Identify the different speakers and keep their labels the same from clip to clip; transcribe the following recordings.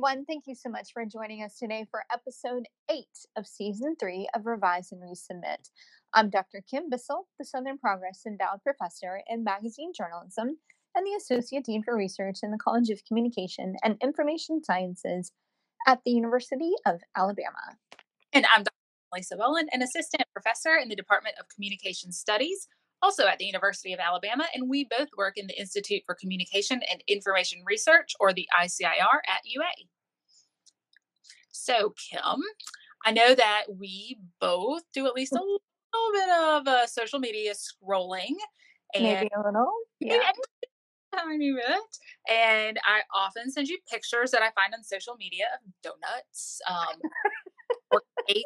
Speaker 1: everyone. Thank you so much for joining us today for episode eight of season three of Revise and Resubmit. I'm Dr. Kim Bissell, the Southern Progress Endowed Professor in Magazine Journalism and the Associate Dean for Research in the College of Communication and Information Sciences at the University of Alabama.
Speaker 2: And I'm Dr. Lisa Bowen, an Assistant Professor in the Department of Communication Studies also at the University of Alabama, and we both work in the Institute for Communication and Information Research, or the ICIR, at UA. So, Kim, I know that we both do at least a little bit of uh, social media scrolling.
Speaker 1: And Maybe a little, yeah.
Speaker 2: Tiny bit. And I often send you pictures that I find on social media of donuts, um, or cake,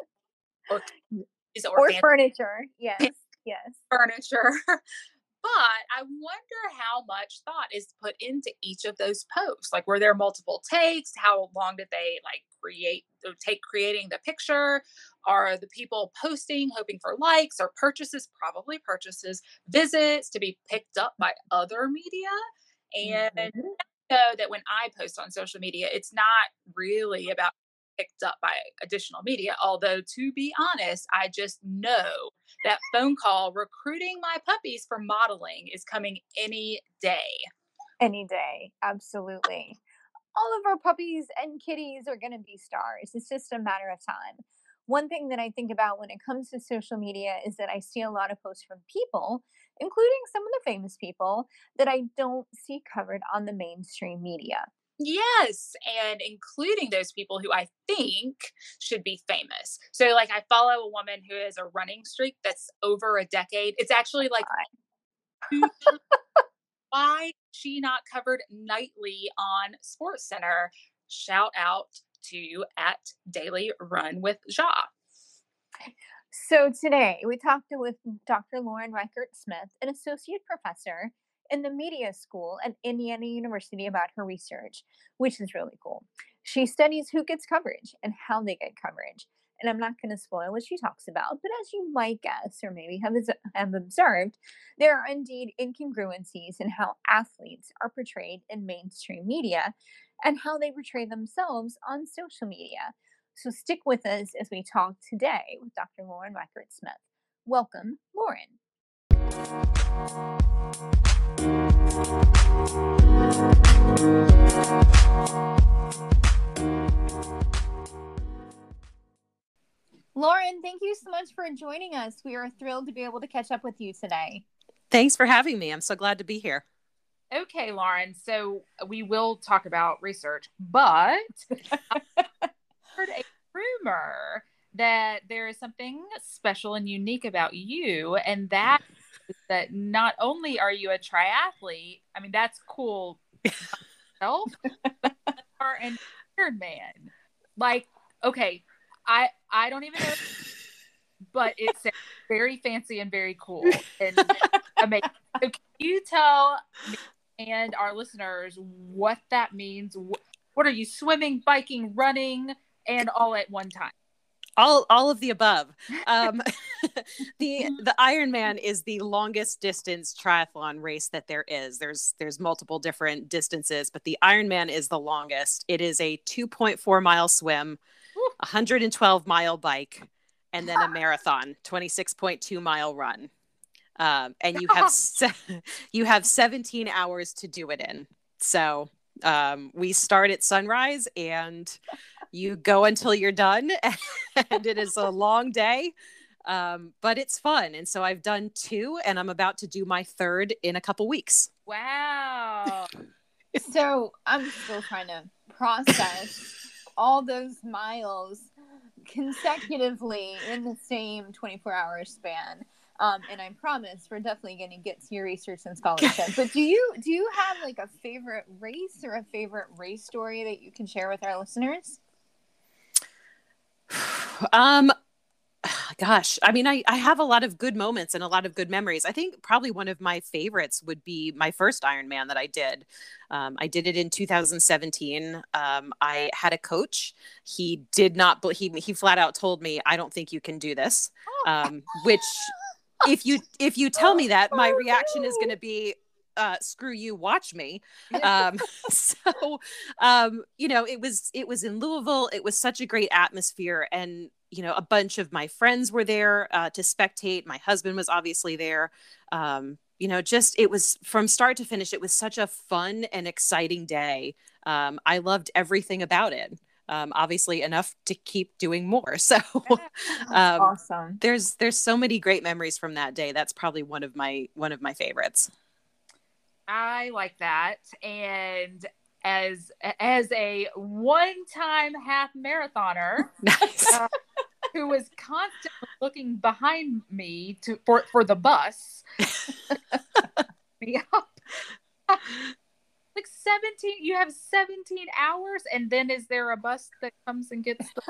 Speaker 1: or, or, or furniture. Yes yes.
Speaker 2: furniture but i wonder how much thought is put into each of those posts. Like were there multiple takes? How long did they like create uh, take creating the picture? Are the people posting hoping for likes or purchases probably purchases visits to be picked up by other media? And mm-hmm. know that when i post on social media it's not really about picked up by additional media. Although, to be honest, I just know that phone call recruiting my puppies for modeling is coming any day.
Speaker 1: Any day. Absolutely. All of our puppies and kitties are going to be stars. It's just a matter of time. One thing that I think about when it comes to social media is that I see a lot of posts from people, including some of the famous people, that I don't see covered on the mainstream media.
Speaker 2: Yes, and including those people who I think should be famous. So, like, I follow a woman who has a running streak that's over a decade. It's actually like, why she not covered nightly on Sports Center? Shout out to you at Daily Run with Ja.
Speaker 1: So today we talked with Dr. Lauren Reichart Smith, an associate professor in the media school at Indiana University about her research, which is really cool. She studies who gets coverage and how they get coverage. And I'm not going to spoil what she talks about, but as you might guess, or maybe have, have observed, there are indeed incongruencies in how athletes are portrayed in mainstream media and how they portray themselves on social media. So stick with us as we talk today with Dr. Lauren Reichart Smith. Welcome, Lauren. Lauren, thank you so much for joining us. We are thrilled to be able to catch up with you today.
Speaker 3: Thanks for having me. I'm so glad to be here.
Speaker 2: Okay, Lauren. So we will talk about research, but I heard a rumor that there is something special and unique about you, and that that not only are you a triathlete, I mean that's cool yourself, are an Iron Man. Like, okay, I I don't even know, but it's very fancy and very cool and amazing. So can you tell me and our listeners what that means? What are you swimming, biking, running, and all at one time?
Speaker 3: All all of the above. Um, the the Ironman is the longest distance triathlon race that there is. There's there's multiple different distances, but the Ironman is the longest. It is a 2.4 mile swim, 112 mile bike, and then a marathon, 26.2 mile run. Um, and you have se- you have 17 hours to do it in. So um, we start at sunrise and you go until you're done and it is a long day um, but it's fun and so i've done two and i'm about to do my third in a couple weeks
Speaker 2: wow
Speaker 1: so i'm still trying to process all those miles consecutively in the same 24 hour span um, and I promise we're definitely going to get to your research and scholarship. but do you do you have like a favorite race or a favorite race story that you can share with our listeners?
Speaker 3: Um, gosh, I mean, I, I have a lot of good moments and a lot of good memories. I think probably one of my favorites would be my first Ironman that I did. Um, I did it in 2017. Um, I had a coach. He did not, he, he flat out told me, I don't think you can do this. Um, which if you, if you tell me that my reaction is going to be, uh, screw you, watch me. Um, so, um, you know, it was it was in Louisville. It was such a great atmosphere, and you know, a bunch of my friends were there uh, to spectate. My husband was obviously there. Um, you know, just it was from start to finish. It was such a fun and exciting day. Um, I loved everything about it. Um, obviously, enough to keep doing more. So, um,
Speaker 1: awesome.
Speaker 3: There's there's so many great memories from that day. That's probably one of my one of my favorites.
Speaker 2: I like that, and as as a one time half marathoner.
Speaker 3: Nice.
Speaker 2: Uh, who was constantly looking behind me to for for the bus. me up. like 17 you have 17 hours and then is there a bus that comes and gets the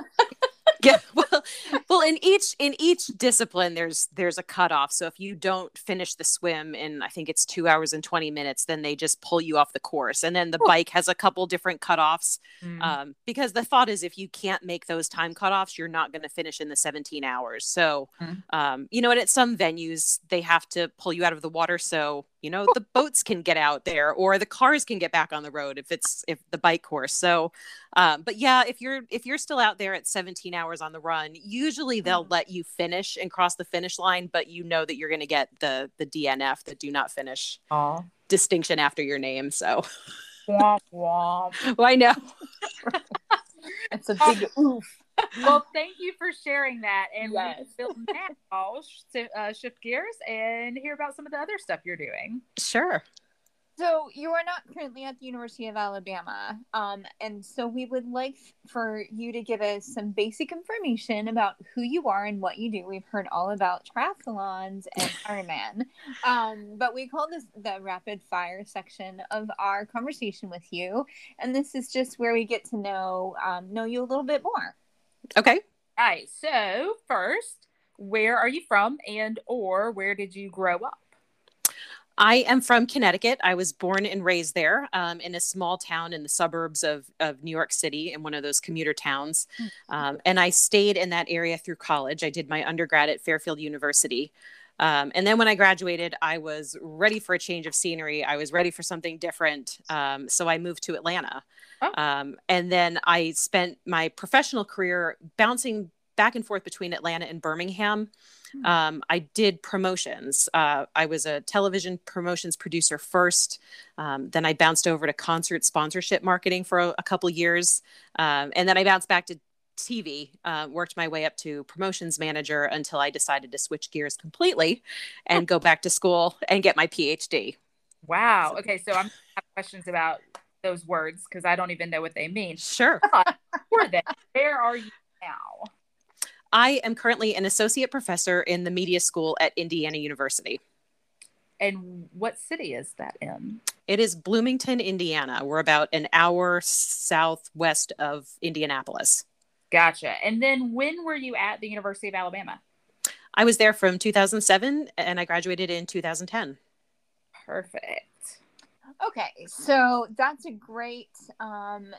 Speaker 3: yeah well well in each in each discipline there's there's a cutoff. So if you don't finish the swim in i think it's two hours and 20 minutes then they just pull you off the course. And then the bike has a couple different cutoffs mm. um, because the thought is if you can't make those time cutoffs you're not going to finish in the 17 hours. So mm. um, you know and at some venues they have to pull you out of the water. So you know the boats can get out there or the cars can get back on the road if it's if the bike course. So um, but yeah if you're if you're still out there at 17 hours on the run usually they'll mm-hmm. let you finish and cross the finish line but you know that you're going to get the the dnf the do not finish
Speaker 2: Aww.
Speaker 3: distinction after your name so
Speaker 2: womp womp
Speaker 3: well, i know
Speaker 1: it's a big oof
Speaker 2: well, thank you for sharing that. And yes. we will now uh, shift gears and hear about some of the other stuff you're doing.
Speaker 3: Sure.
Speaker 1: So you are not currently at the University of Alabama, um, and so we would like for you to give us some basic information about who you are and what you do. We've heard all about triathlons and Ironman, um, but we call this the rapid fire section of our conversation with you, and this is just where we get to know um, know you a little bit more.
Speaker 3: Okay.
Speaker 2: All right. So first, where are you from and or where did you grow up?
Speaker 3: I am from Connecticut. I was born and raised there um, in a small town in the suburbs of, of New York City, in one of those commuter towns. Hmm. Um, and I stayed in that area through college. I did my undergrad at Fairfield University. Um, and then when I graduated, I was ready for a change of scenery. I was ready for something different. Um, so I moved to Atlanta. Oh. Um, and then I spent my professional career bouncing back and forth between Atlanta and Birmingham. Hmm. Um, I did promotions. Uh, I was a television promotions producer first. Um, then I bounced over to concert sponsorship marketing for a, a couple years. Um, and then I bounced back to TV, uh, worked my way up to promotions manager until I decided to switch gears completely and go back to school and get my PhD.
Speaker 2: Wow. Okay. So I'm have questions about those words because I don't even know what they mean.
Speaker 3: Sure.
Speaker 2: where are you now?
Speaker 3: I am currently an associate professor in the media school at Indiana University.
Speaker 2: And what city is that in?
Speaker 3: It is Bloomington, Indiana. We're about an hour southwest of Indianapolis.
Speaker 2: Gotcha. And then when were you at the University of Alabama?
Speaker 3: I was there from 2007 and I graduated in 2010.
Speaker 2: Perfect.
Speaker 1: Okay, so that's a great um,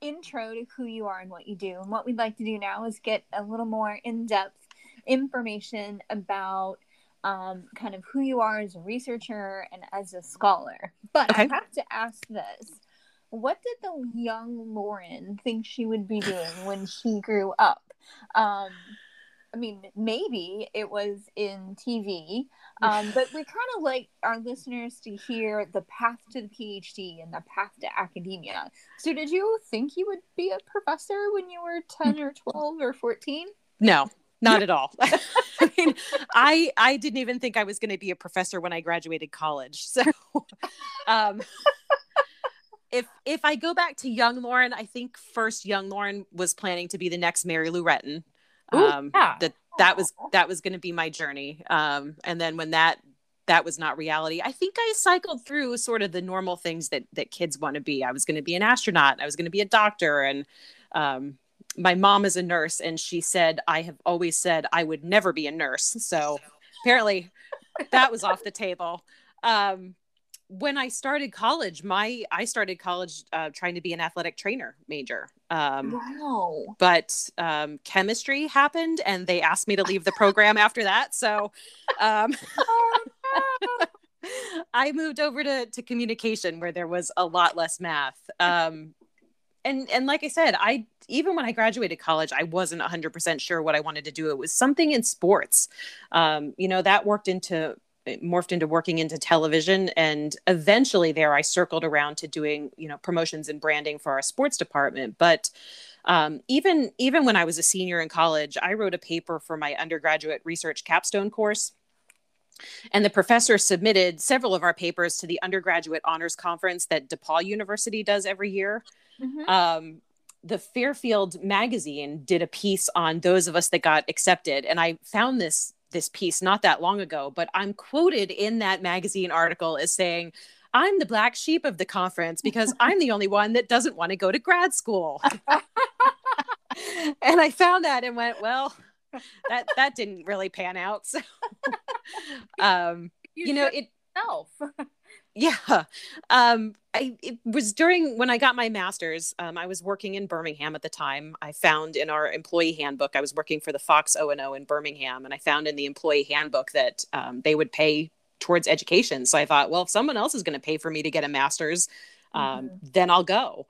Speaker 1: intro to who you are and what you do. And what we'd like to do now is get a little more in depth information about um, kind of who you are as a researcher and as a scholar. But okay. I have to ask this what did the young Lauren think she would be doing when she grew up? Um, I mean, maybe it was in TV, um, but we kind of like our listeners to hear the path to the PhD and the path to academia. So, did you think you would be a professor when you were 10 or 12 or 14?
Speaker 3: No, not at all. I mean, I I didn't even think I was going to be a professor when I graduated college. So, um, if if I go back to young Lauren, I think first young Lauren was planning to be the next Mary Lou Retton. Um, yeah. That that was that was going to be my journey. Um, and then when that that was not reality, I think I cycled through sort of the normal things that that kids want to be. I was going to be an astronaut. I was going to be a doctor, and um, my mom is a nurse, and she said I have always said I would never be a nurse. So apparently, that was off the table. Um, when I started college, my I started college uh, trying to be an athletic trainer major. Um,
Speaker 1: wow!
Speaker 3: But um, chemistry happened, and they asked me to leave the program after that. So, um, I moved over to to communication where there was a lot less math. Um, and and like I said, I even when I graduated college, I wasn't 100% sure what I wanted to do. It was something in sports. Um, you know, that worked into morphed into working into television and eventually there I circled around to doing, you know, promotions and branding for our sports department, but um, even even when I was a senior in college, I wrote a paper for my undergraduate research capstone course and the professor submitted several of our papers to the undergraduate honors conference that DePaul University does every year. Mm-hmm. Um, the Fairfield magazine did a piece on those of us that got accepted, and I found this this piece not that long ago. But I'm quoted in that magazine article as saying, "I'm the black sheep of the conference because I'm the only one that doesn't want to go to grad school." and I found that and went, "Well." that that didn't really pan out so um you, you know it
Speaker 2: self
Speaker 3: yeah. Um I, it was during when i got my master's um, i was working in birmingham at the time. I found in our employee handbook i was working for the fox o&o in birmingham and i found in the employee handbook that um, they would pay towards education. So i thought well if someone else is going to pay for me to get a master's um, mm-hmm. then i'll go.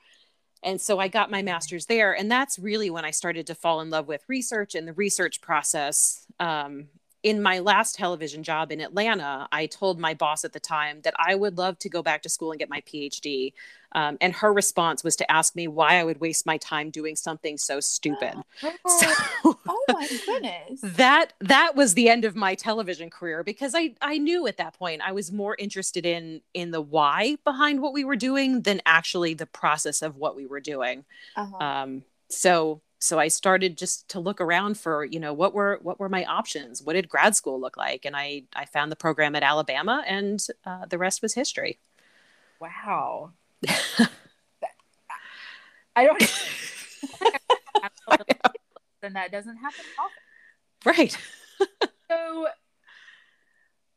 Speaker 3: And so i got my master's there and that's really when i started to fall in love with research and the research process um, in my last television job in Atlanta, I told my boss at the time that I would love to go back to school and get my PhD. Um, and her response was to ask me why I would waste my time doing something so stupid.
Speaker 1: Oh, so, oh my goodness.
Speaker 3: that that was the end of my television career because I I knew at that point I was more interested in in the why behind what we were doing than actually the process of what we were doing. Uh-huh. Um, so so i started just to look around for you know what were what were my options? What did grad school look like? And i i found the program at alabama and uh, the rest was history.
Speaker 2: Wow. I don't and that doesn't happen often.
Speaker 3: Right.
Speaker 2: So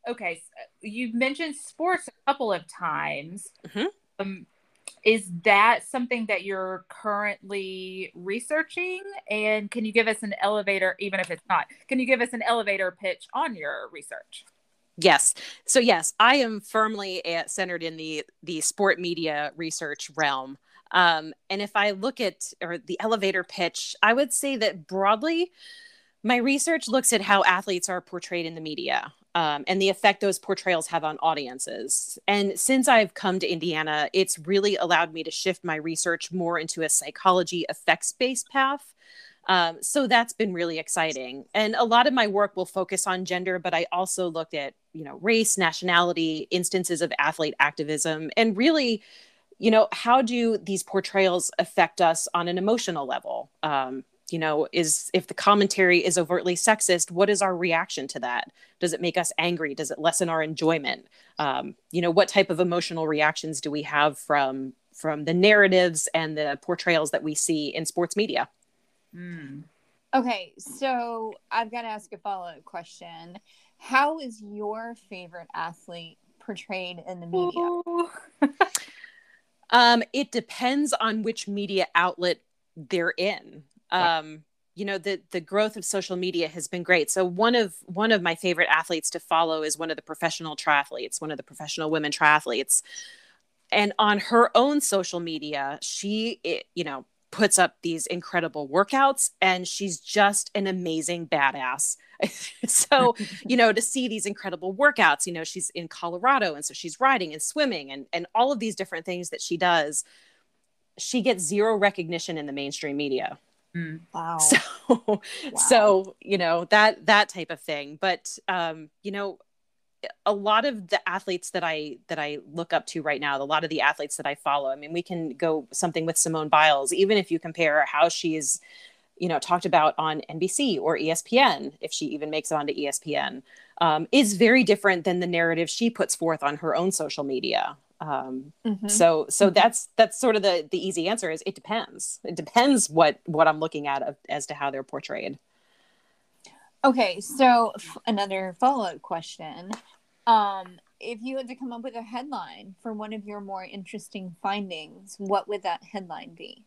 Speaker 2: okay so you've mentioned sports a couple of times. Mm-hmm. um, is that something that you're currently researching? And can you give us an elevator even if it's not can you give us an elevator pitch on your research?
Speaker 3: Yes. So yes i am firmly at, centered in the the sport media research realm. Um, and if i look at or the elevator pitch i would say that broadly my research looks at how athletes are portrayed in the media um, and the effect those portrayals have on audiences. And since I've come to Indiana, it's really allowed me to shift my research more into a psychology effects based path. Um, so that's been really exciting. And a lot of my work will focus on gender, but I also looked at, you know, race, nationality, instances of athlete activism, and really, you know, how do these portrayals affect us on an emotional level? Um, you know is if the commentary is overtly sexist what is our reaction to that? Does it make us angry? Does it lessen our enjoyment? Um, you know what type of emotional reactions do we have from from the narratives and the portrayals that we see in sports media?
Speaker 1: Mm. okay so i've got to ask a follow-up question. How is your favorite athlete portrayed in the media?
Speaker 3: Um, it depends on which media outlet they're in um, you know the the growth of social media has been great. So one of one of my favorite athletes to follow is one of the professional triathletes one of the professional women triathletes. And on her own social media she it, you know puts up these incredible workouts and she's just an amazing badass. So you know to see these incredible workouts you know she's in colorado and so she's riding and swimming and and all of these different things that she does she gets zero recognition in the mainstream media
Speaker 1: Mm. Wow.
Speaker 3: So, wow. so you know that that type of thing. But um, you know, a lot of the athletes that I that I look up to right now, a lot of the athletes that I follow. I mean, we can go something with Simone Biles, even if you compare how she's, you know, talked about on NBC or ESPN, if she even makes it onto ESPN, um, is very different than the narrative she puts forth on her own social media um, mm-hmm. so so mm-hmm. that's that's sort of the the easy answer is it depends it depends what what i'm looking at as to how they're portrayed
Speaker 1: okay so f- another follow-up question um if you had to come up with a headline for one of your more interesting findings what would that headline be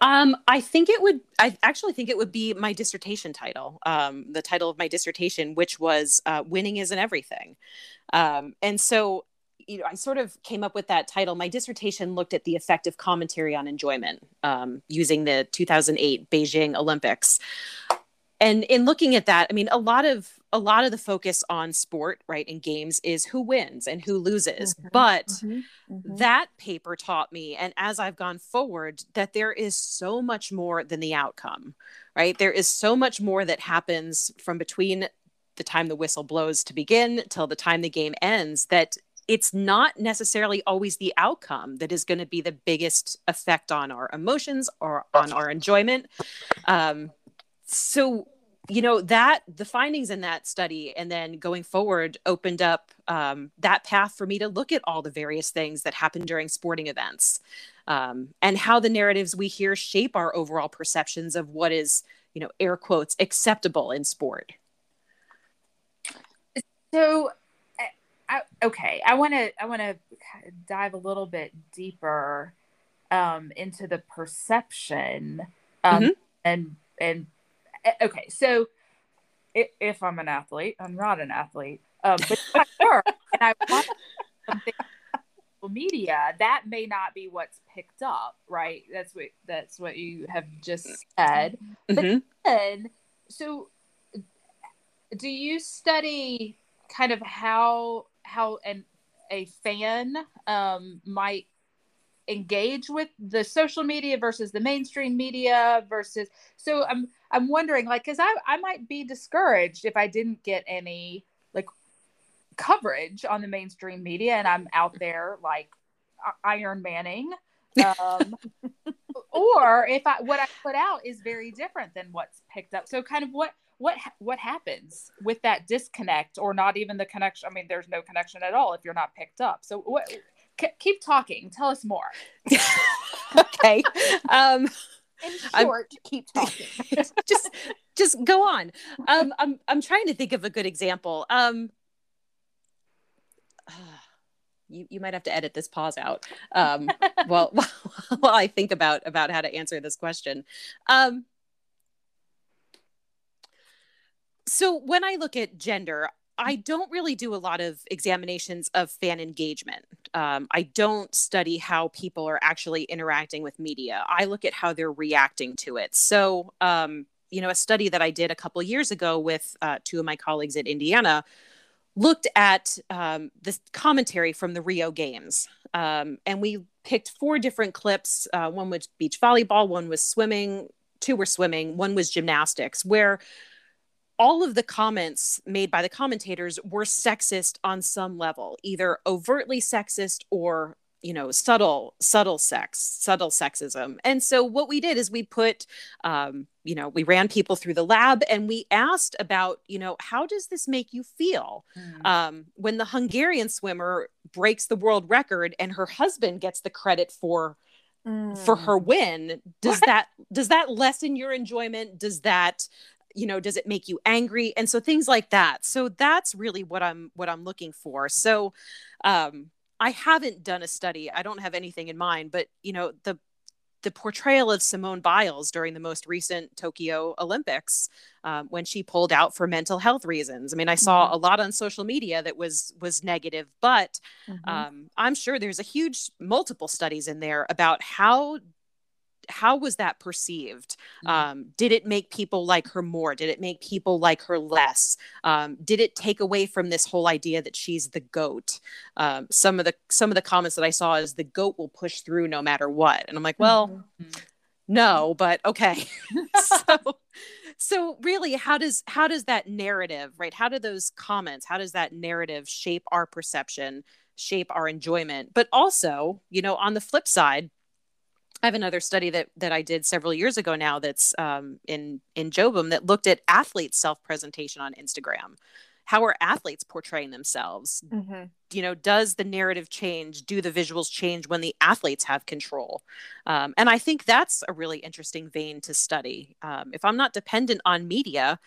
Speaker 3: Um, I think it would. I actually think it would be my dissertation title. Um, the title of my dissertation, which was uh, "Winning Isn't Everything," um, and so you know, I sort of came up with that title. My dissertation looked at the effect of commentary on enjoyment um, using the 2008 Beijing Olympics. And in looking at that, I mean, a lot of a lot of the focus on sport, right, in games is who wins and who loses. Mm-hmm. But mm-hmm. Mm-hmm. that paper taught me, and as I've gone forward, that there is so much more than the outcome, right? There is so much more that happens from between the time the whistle blows to begin till the time the game ends that it's not necessarily always the outcome that is going to be the biggest effect on our emotions or on our enjoyment. Um, so, you know, that the findings in that study and then going forward opened up um, that path for me to look at all the various things that happen during sporting events um, and how the narratives we hear shape our overall perceptions of what is, you know, air quotes, acceptable in sport.
Speaker 2: So, I, okay, I want to I want to dive a little bit deeper um, into the perception um, mm-hmm. and and okay, so if, I'm an athlete, I'm not an athlete, um, but I and I want something media that may not be what's picked up right that's what that's what you have just said mm-hmm. but then so do you study kind of how how an a fan um, might engage with the social media versus the mainstream media versus so i'm i'm wondering like because i i might be discouraged if i didn't get any like coverage on the mainstream media and i'm out there like iron manning um, or if i what i put out is very different than what's picked up. So kind of what what what happens with that disconnect or not even the connection? I mean there's no connection at all if you're not picked up. So what keep talking. Tell us more.
Speaker 3: Okay. Um
Speaker 1: in short I'm, keep talking.
Speaker 3: Just just go on. Um i'm i'm trying to think of a good example. Um uh, you, you might have to edit this pause out um, while, while I think about about how to answer this question. Um, so when I look at gender, I don't really do a lot of examinations of fan engagement. Um, I don't study how people are actually interacting with media. I look at how they're reacting to it. So, um, you know, a study that I did a couple years ago with uh, two of my colleagues at Indiana looked at um, this commentary from the Rio Games. Um, and we picked four different clips. Uh, one was beach volleyball, one was swimming, two were swimming, one was gymnastics, where all of the comments made by the commentators were sexist on some level, either overtly sexist or you know subtle subtle sex subtle sexism and so what we did is we put um, you know we ran people through the lab and we asked about you know how does this make you feel mm. um, when the hungarian swimmer breaks the world record and her husband gets the credit for mm. for her mm. win does what? that does that lessen your enjoyment does that you know does it make you angry and so things like that so that's really what i'm what i'm looking for so um i haven't done a study i don't have anything in mind but you know the the portrayal of Simone Biles during the most recent Tokyo Olympics um, when she pulled out for mental health reasons. I mean, I saw mm-hmm. a lot on social media that was was negative, but mm-hmm. um, I'm sure there's a huge multiple studies in there about how how was that perceived? Mm-hmm. um, did it make people like her more? Did it make people like her less? Um, did it take away from this whole idea that she's the goat? Um, some of the some of the comments that i saw is the goat will push through no matter what. And i'm like well mm-hmm. no but okay. So so really how does how does that narrative right? How do those comments how does that narrative shape our perception shape our enjoyment? But also you know on the flip side I have another study that that I did several years ago now that's um, in in JOBEM that looked at athletes' self presentation on Instagram. How are athletes portraying themselves? Mm-hmm. You know, does the narrative change? Do the visuals change when the athletes have control? Um, and I think that's a really interesting vein to study. Um, if I'm not dependent on media,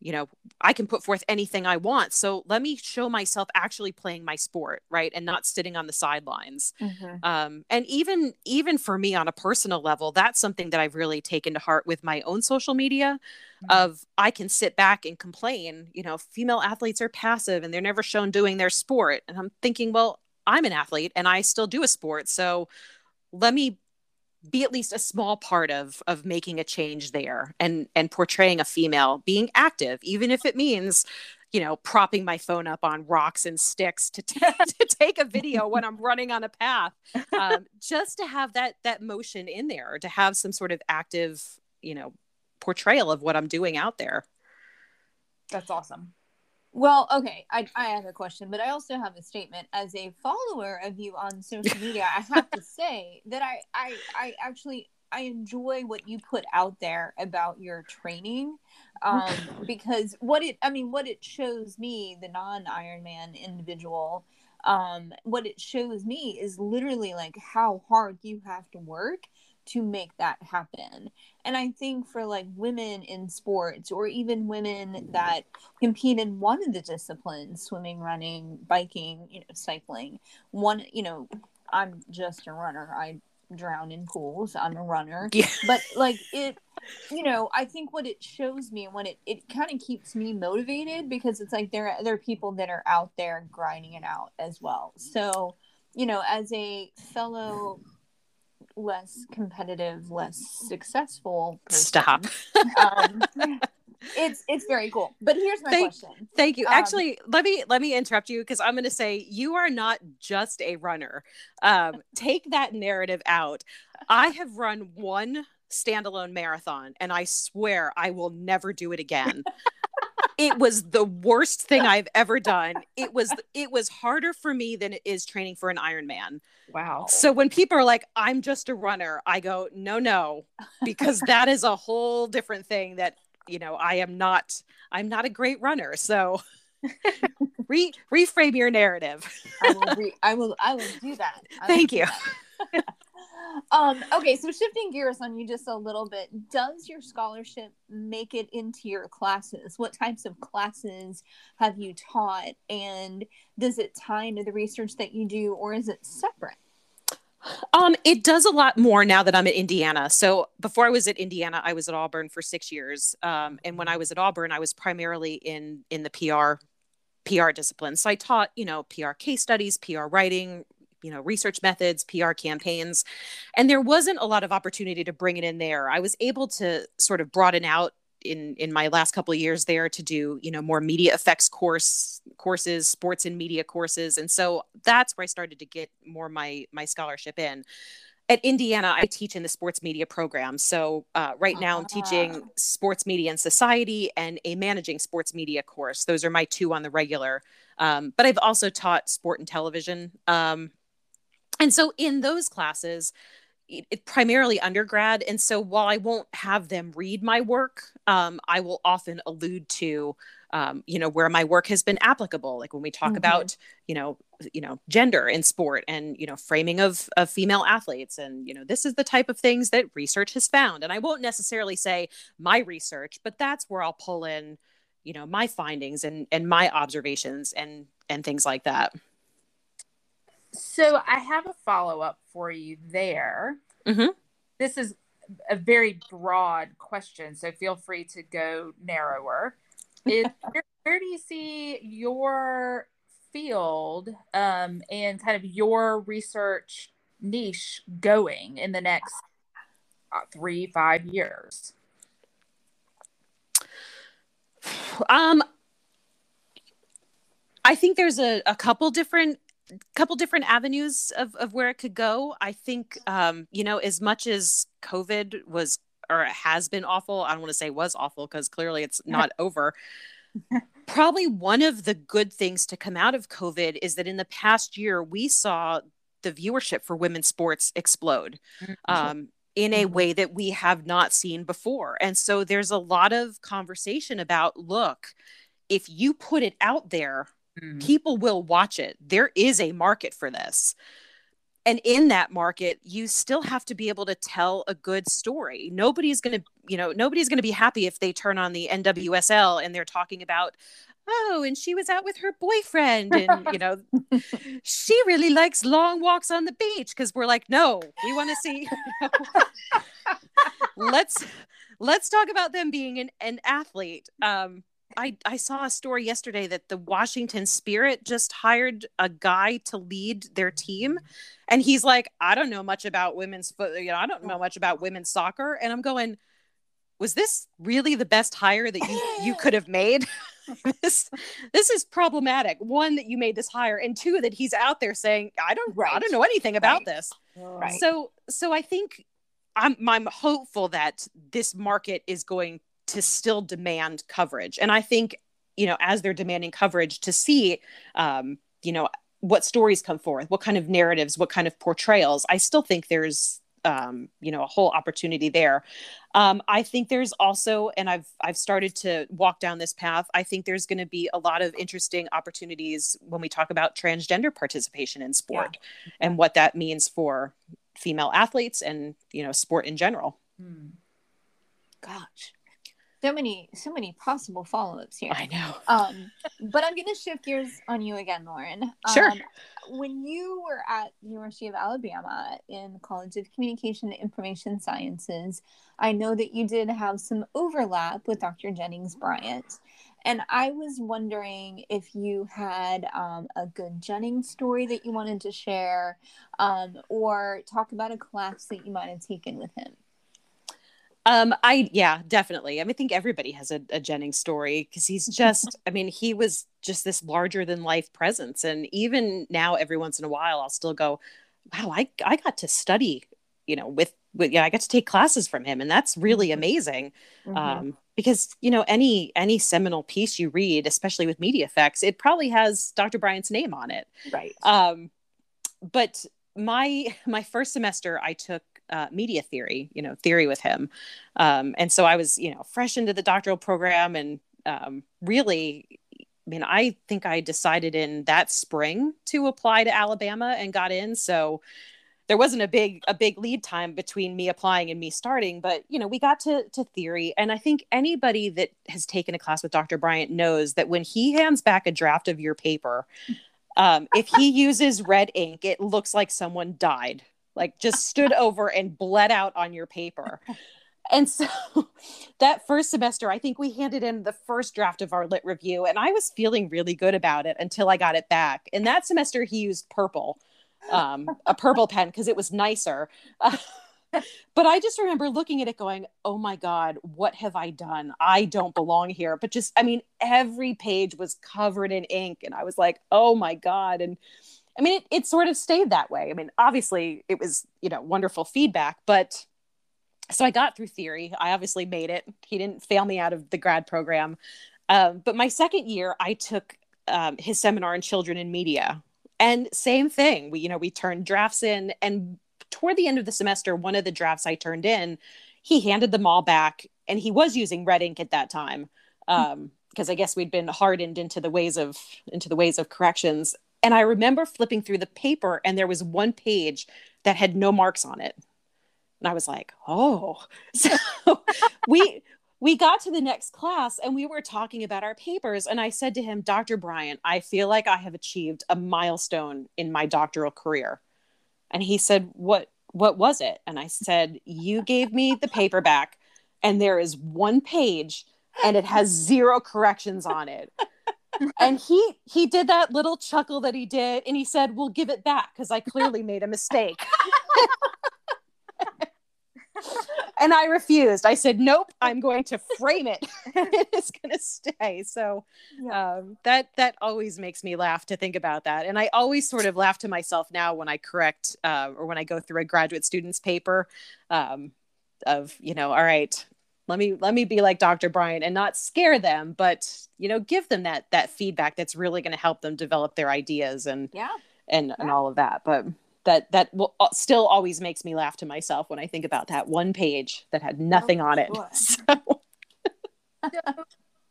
Speaker 3: you know i can put forth anything i want so let me show myself actually playing my sport right and not sitting on the sidelines mm-hmm. um, and even even for me on a personal level that's something that i've really taken to heart with my own social media mm-hmm. of i can sit back and complain you know female athletes are passive and they're never shown doing their sport and i'm thinking well i'm an athlete and i still do a sport so let me be at least a small part of of making a change there and and portraying a female being active even if it means you know propping my phone up on rocks and sticks to, t- to take a video when i'm running on a path. Um, just to have that that motion in there to have some sort of active you know portrayal of what i'm doing out there.
Speaker 2: That's awesome
Speaker 1: well, okay, I, I have a question, but I also have a statement. As a follower of you on social media, I have to say that I, I, I actually I enjoy what you put out there about your training, um, because what it I mean what it shows me, the non Ironman individual, um, what it shows me is literally like how hard you have to work to make that happen. And I think for like women in sports or even women that compete in one of the disciplines, swimming, running, biking, you know, cycling, one, you know, I'm just a runner. I drown in pools. I'm a runner. Yeah. But like it you know, I think what it shows me and when it, it kind of keeps me motivated because it's like there are other people that are out there grinding it out as well. So, you know, as a fellow less competitive, less successful.
Speaker 3: Person. Stop.
Speaker 1: um, it's it's very cool. But here's my
Speaker 3: thank,
Speaker 1: question.
Speaker 3: Thank you. Um, Actually, let me let me interrupt you because I'm going to say you are not just a runner. Um, take that narrative out. I have run one standalone marathon, and I swear I will never do it again it was the worst thing I've ever done. It was it was harder for me than it is training for an Ironman.
Speaker 2: Wow.
Speaker 3: So when people are like, "I'm just a runner," I go, "No, no," because that is a whole different thing. That you know, I am not. I'm not a great runner. So re reframe your narrative.
Speaker 1: I will. Re- I will. I will do that.
Speaker 3: Thank you.
Speaker 1: That um, okay, so shifting gears on you just a little bit, does your scholarship make it into your classes? What types of classes have you taught, and does it tie into the research that you do, or is it separate?
Speaker 3: Um, it does a lot more now that I'm at Indiana. So before I was at Indiana, I was at Auburn for six years, um, and when I was at Auburn, I was primarily in in the PR PR discipline. So I taught, you know, PR case studies, PR writing, you know research methods pr campaigns and there wasn't a lot of opportunity to bring it in there. I was able to sort of broaden out in in my last couple of years there to do you know more media effects course courses sports and media courses and so that's where i started to get more my my scholarship in. At indiana i teach in the sports media program so uh, right now i'm teaching ah. sports media and society and a managing sports media course. Those are my two on the regular um, but i've also taught sport and television um, and so in those classes it, it, primarily undergrad and so while i won't have them read my work um, i will often allude to um, you know where my work has been applicable. Like when we talk mm-hmm. about you know you know gender in sport and you know framing of of female athletes and you know this is the type of things that research has found. And i won't necessarily say my research but that's where i'll pull in you know my findings and and my observations and and things like that
Speaker 2: so I have a follow up for you there.
Speaker 3: Mm-hmm.
Speaker 2: This is a very broad question, so feel free to go narrower. Is, where, where, do you see your field um, and kind of your research niche going in the next uh, three, five years?
Speaker 3: Um, I think there's a, a couple different couple different avenues of, of where it could go. I think, um, you know, as much as COVID was or has been awful, I don't want to say was awful because clearly it's not over. Probably one of the good things to come out of COVID is that in the past year, we saw the viewership for women's sports explode. Mm-hmm. Um, in a mm-hmm. way that we have not seen before. And so there's a lot of conversation about look, if you put it out there, Mm-hmm. People will watch it. There is a market for this. and in that market you still have to be able to tell a good story nobody's going to you know nobody's going to be happy if they turn on the nwsl and they're talking about oh and she was out with her boyfriend and you know she really likes long walks on the beach because we're like no we want to see let's let's talk about them being an, an athlete um I, I saw a story yesterday that the Washington Spirit just hired a guy to lead their team. And he's like, I don't know much about women's foot, you know, I don't know much about women's soccer. And I'm going, was this really the best hire that you you could have made? this this is problematic. One that you made this hire, and two that he's out there saying, I don't right. I don't know anything about right. this. Right. So so I think I'm I'm hopeful that this market is going to still demand coverage, and I think you know as they're demanding coverage to see um, you know what stories come forth, what kind of narratives, what kind of portrayals. I still think there's um, you know a whole opportunity there um, i think there's also and i've i've started to walk down this path i think there's going to be a lot of interesting opportunities when we talk about transgender participation in sport yeah. and what that means for female athletes and you know sport in general hmm.
Speaker 1: gosh so many so many possible follow-ups here.
Speaker 3: I know.
Speaker 1: Um but i'm gonna shift gears on you again lauren.
Speaker 3: Sure.
Speaker 1: Um, when you were at the university of alabama in the college of communication and information sciences i know that you did have some overlap with dr jennings bryant. And i was wondering if you had um, a good jennings story that you wanted to share um, or talk about a class that you might have taken with him
Speaker 3: um, I yeah, definitely. I mean, I think everybody has a, a Jennings story because he's just. I mean, he was just this larger than life presence, and even now, every once in a while, I'll still go, "Wow, I I got to study, you know, with with yeah, I got to take classes from him, and that's really mm-hmm. amazing." Mm-hmm. Um, because you know, any any seminal piece you read, especially with media effects, it probably has Dr. Bryant's name on it,
Speaker 1: right?
Speaker 3: Um, but my my first semester, I took uh, media theory, you know, theory with him. Um, and so I was, you know, fresh into the doctoral program and um, really, I mean, I think I decided in that spring to apply to Alabama and got in. So there wasn't a big a big lead time between me applying and me starting but you know we got to to theory and i think anybody that has taken a class with dr bryant knows that when he hands back a draft of your paper um, if he uses red ink it looks like someone died like just stood over and bled out on your paper. And so that first semester, I think we handed in the first draft of our lit review, and I was feeling really good about it until I got it back. And that semester, he used purple, um, a purple pen, because it was nicer. Uh, but I just remember looking at it going, oh my God, what have I done? I don't belong here. But just, I mean, every page was covered in ink. And I was like, oh my God. And I mean, it, it sort of stayed that way. I mean, obviously, it was, you know, wonderful feedback, but so I got through theory. I obviously made it. He didn't fail me out of the grad program. Um, but my second year, I took um, his seminar in children in media. And same thing. We, you know, we turned drafts in. And toward the end of the semester, one of the drafts I turned in, he handed them all back. And he was using red ink at that time. Um, because I guess we'd been hardened into the ways of into the ways of corrections. And I remember flipping through the paper and there was one page that had no marks on it. And I was like, oh. So we we got to the next class and we were talking about our papers. And I said to him, Dr. Bryant, I feel like I have achieved a milestone in my doctoral career. And he said, What what was it? And I said, You gave me the paperback, and there is one page and it has zero corrections on it and he he did that little chuckle that he did and he said we'll give it back because i clearly made a mistake. And i refused. I said nope i'm going to frame it. It's going to stay. So yeah. um, that that always makes me laugh to think about that. And i always sort of laugh to myself now when i correct uh, or when i go through a graduate student's paper um, of you know all right let me let me be like dr bryant and not scare them but you know give them that that feedback that's really going to help them develop their ideas and
Speaker 1: yeah
Speaker 3: and
Speaker 1: yeah.
Speaker 3: and all of that but that that will uh, still always makes me laugh to myself when i think about that one page that had nothing oh, on it so.
Speaker 2: so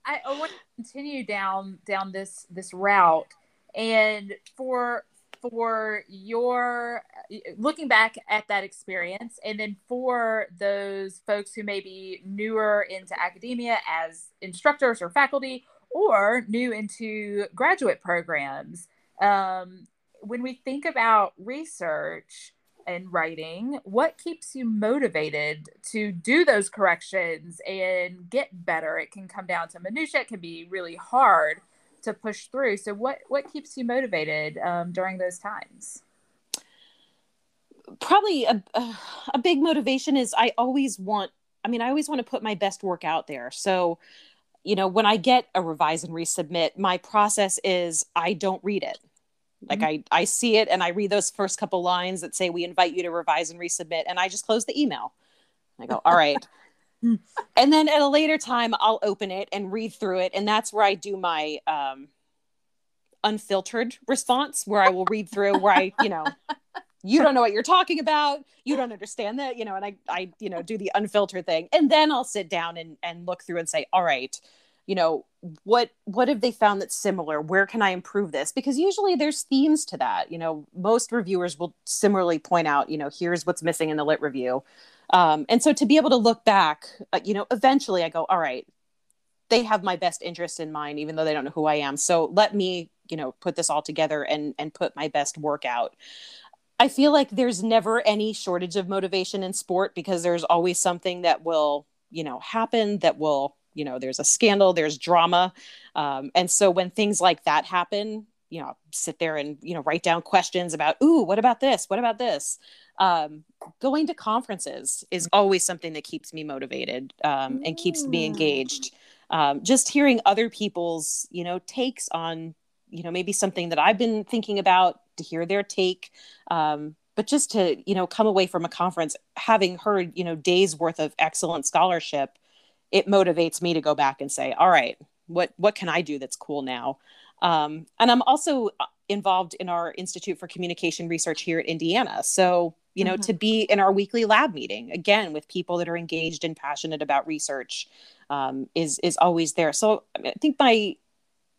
Speaker 2: I, I want to continue down down this this route and for for your looking back at that experience, and then for those folks who may be newer into academia as instructors or faculty, or new into graduate programs, um, when we think about research and writing, what keeps you motivated to do those corrections and get better? It can come down to minutia. It can be really hard to push through. So, what what keeps you motivated um, during those times?
Speaker 3: Probably a a big motivation is I always want. I mean, I always want to put my best work out there. So, you know, when I get a revise and resubmit, my process is I don't read it. Like mm-hmm. I I see it and I read those first couple lines that say we invite you to revise and resubmit, and I just close the email. I go, all right. And then at a later time, I'll open it and read through it, and that's where I do my um, unfiltered response, where I will read through, where I, you know, you don't know what you're talking about, you don't understand that, you know, and I, I, you know, do the unfiltered thing, and then I'll sit down and and look through and say, all right, you know, what what have they found that's similar? Where can I improve this? Because usually there's themes to that. You know, most reviewers will similarly point out, you know, here's what's missing in the lit review um, and so to be able to look back, uh, you know, eventually I go, all right, they have my best interest in mind, even though they don't know who I am. So let me, you know, put this all together and and put my best work out. I feel like there's never any shortage of motivation in sport because there's always something that will, you know, happen that will, you know, there's a scandal, there's drama. Um, and so when things like that happen, you know, sit there and, you know, write down questions about, ooh, what about this? What about this? um, going to conferences is always something that keeps me motivated um, and keeps me engaged um, just hearing other people's you know takes on you know maybe something that i've been thinking about to hear their take um, but just to you know come away from a conference having heard you know days worth of excellent scholarship it motivates me to go back and say all right what what can i do that's cool now um, and i'm also uh, involved in our institute for communication research here at indiana so you know, mm-hmm. to be in our weekly lab meeting again with people that are engaged and passionate about research um, is is always there. So I think my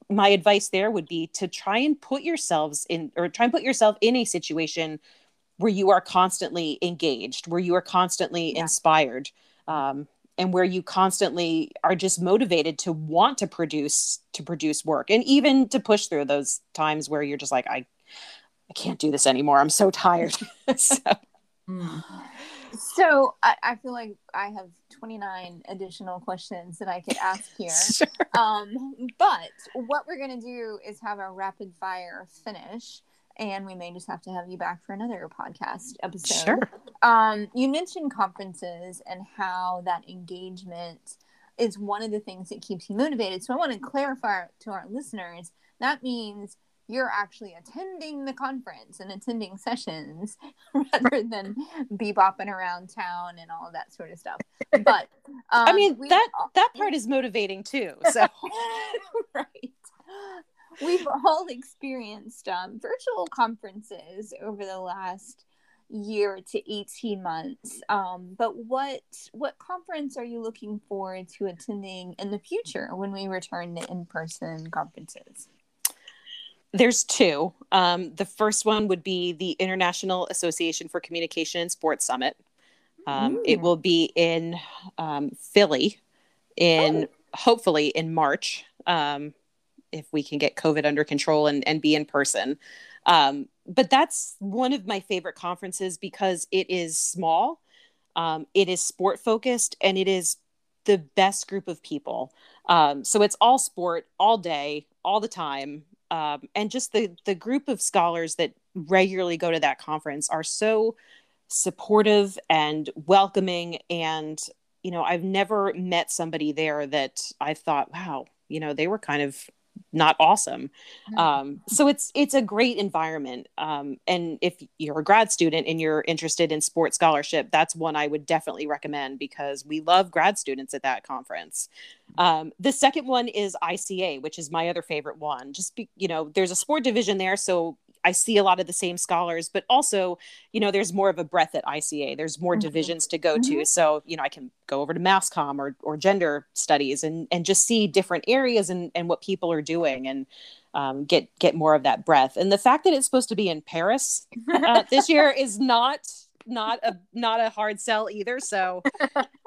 Speaker 3: my advice there would be to try and put yourselves in or try and put yourself in a situation where you are constantly engaged, where you are constantly yeah. inspired, um, and where you constantly are just motivated to want to produce to produce work, and even to push through those times where you're just like, I I can't do this anymore. I'm so tired. so.
Speaker 1: So I, I, feel like I have 29 additional questions that I could ask here. sure. Um, but what we're going to do is have a rapid fire finish. And we may just have to have you back for another podcast episode. Sure. Um, you mentioned conferences and how that engagement is one of the things that keeps you motivated. So I want to clarify to our listeners that means you're actually attending the conference and attending sessions rather than bebopping around town and all of that sort of stuff. But
Speaker 3: um, I mean that all, that part is motivating too. So
Speaker 1: right. We've all experienced um, virtual conferences over the last year to 18 months um, but what what conference are you looking forward to attending in the future when we return to in-person conferences
Speaker 3: there's two. Um, the first one would be the International Association for Communication and Sports Summit. Um, it will be in um, Philly, in oh. hopefully in March, um, if we can get COVID under control and, and be in person. Um, but that's one of my favorite conferences because it is small, um, it is sport focused, and it is the best group of people. so it's all sport all day, all the time um, and just the the group of scholars that regularly go to that conference are so supportive and welcoming and you know i've never met somebody there that i thought wow you know they were kind of not awesome. Um, so it's it's a great environment. Um, and if you're a grad student and you're interested in sports scholarship, that's one I would definitely recommend because we love grad students at that conference. Um, the second one is ICA, which is my other favorite one. Just be, you know, there's a sport division there, so I see a lot of the same scholars, but also, you know, there's more of a breadth at ICA. There's more mm-hmm. divisions to go mm-hmm. to. So, you know, I can go over to mass or, or gender studies and, and just see different areas and, and what people are doing. And um, get get more of that breath. And the fact that it's supposed to be in Paris uh, this year is not not a not a hard sell either. So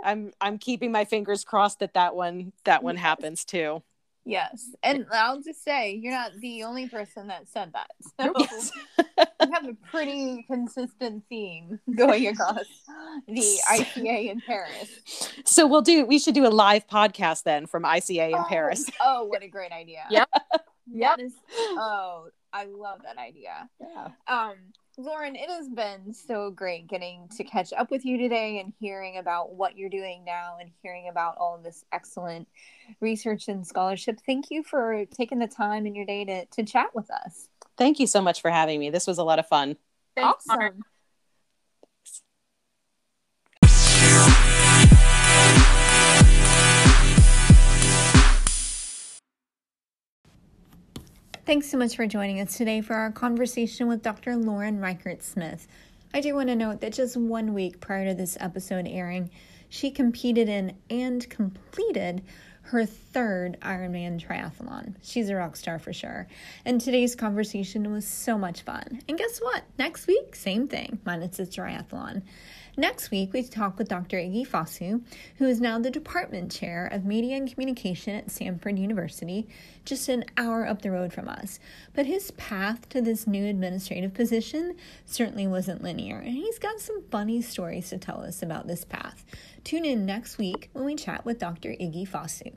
Speaker 3: I'm I'm keeping my fingers crossed that that one that one happens too.
Speaker 1: Yes. And I'll just say, you're not the only person that said that. So
Speaker 3: Yes.
Speaker 1: we have a pretty consistent theme going across the ICA in Paris.
Speaker 3: So we'll do we should do a live podcast then from ICA in
Speaker 1: Oh,
Speaker 3: Paris.
Speaker 1: Oh, what a great idea.
Speaker 2: Yep.
Speaker 1: That is, oh, I love that idea.
Speaker 3: Yeah.
Speaker 1: Um, Lauren, it has been so great getting to catch up with you today and hearing about what you're doing now and hearing about all of this excellent research and scholarship. Thank you for taking the time in your day to, to chat with us.
Speaker 3: Thank you so much for having me. This was a lot of fun.
Speaker 2: Thanks, Lauren.
Speaker 1: Thanks so much for joining us today for our conversation with Dr. Lauren Reichart Smith. I do want to note that just one week prior to this episode airing, she competed in and completed her third Ironman triathlon. She's a rock star for sure. And today's conversation was so much fun. And guess what? Next week, same thing, minus the triathlon. Next week, we talk with Dr. Iggy Fosu, who is now the department chair of media and communication at Stanford University, just an hour up the road from us. But his path to this new administrative position certainly wasn't linear, and he's got some funny stories to tell us about this path. Tune in next week when we chat with Dr. Iggy Fosu.